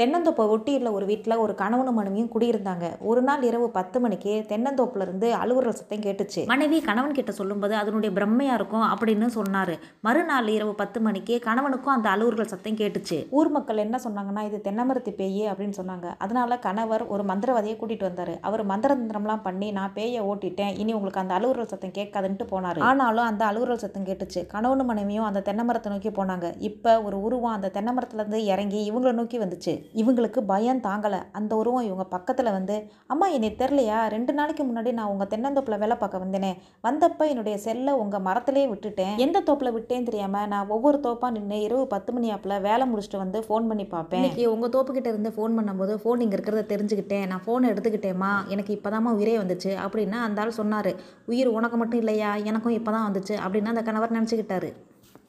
தென்னந்தோப்பை ஒட்டியுள்ள ஒரு வீட்டில் ஒரு கணவனும் மனைவியும் குடியிருந்தாங்க. ஒரு நாள் இரவு பத்து மணிக்கு தென்னந்தோப்புல இருந்து அழுகுறல் சத்தம் கேட்டுச்சு. மனைவி கணவன் கிட்ட சொல்லும்போது அதனுடைய பிரம்மையா இருக்கும் அப்படின்னு சொன்னாரு. மறுநாள் இரவு பத்து மணிக்கு கணவனுக்கும் அந்த அழுகுறல் சத்தம் கேட்டுச்சு. ஊர் மக்கள் என்ன சொன்னாங்கன்னா இது தென்னமரத்து பேய் அப்படின்னு சொன்னாங்க. அதனால கணவர் ஒரு மந்திரவாதியை கூட்டிட்டு வந்தாரு. அவர் மந்திரந்திரம்லாம் பண்ணி நான் பேயை ஓட்டிட்டேன். இனி உங்களுக்கு அந்த அழுகுறல் சத்தம் கேட்காதுன்ட்டு போனாரு. ஆனாலும் அந்த அழுகுறல் சத்தம் கேட்டுச்சு. கணவனும் மனைவியும் அந்த தென்னமரத்தை நோக்கி போனாங்க. இப்போ ஒரு உருவம் அந்த தென்னமரத்துல இருந்து இறங்கி இவங்களை நோக்கி வந்துச்சு. இவங்களுக்கு பயம் தாங்கலை. அந்த உருவம் இவங்க பக்கத்தில் வந்து அம்மா என்னை தெரிலையா ரெண்டு நாளைக்கு முன்னாடி நான் உங்கள் தென்னந்தோப்பில் வேலை பார்க்க வந்தேனே. வந்தப்போ என்னுடைய செல்லை உங்கள் மரத்துலேயே விட்டுட்டேன். எந்த தோப்பில் விட்டேன்னு தெரியாமல் நான் ஒவ்வொரு தோப்பாக நின்று இரவு பத்து மணி ஆப்பில் வேலை முடிச்சுட்டு வந்து ஃபோன் பண்ணி பார்ப்பேன். இன்னைக்கு உங்கள் தோப்புக்கிட்ட இருந்து ஃபோன் பண்ணும்போது ஃபோன் இங்கே இருக்கிறத தெரிஞ்சுக்கிட்டேன். நான் ஃபோனை எடுத்துக்கிட்டேம்மா. எனக்கு இப்போதாம்மா உயிரே வந்துச்சு அப்படின்னா அந்த ஆள் சொன்னார். உயிர் உனக்கு மட்டும் இல்லையா? எனக்கும் இப்போ தான் வந்துச்சு. அப்படின்னு அந்த கணவர் நினச்சிக்கிட்டாரு.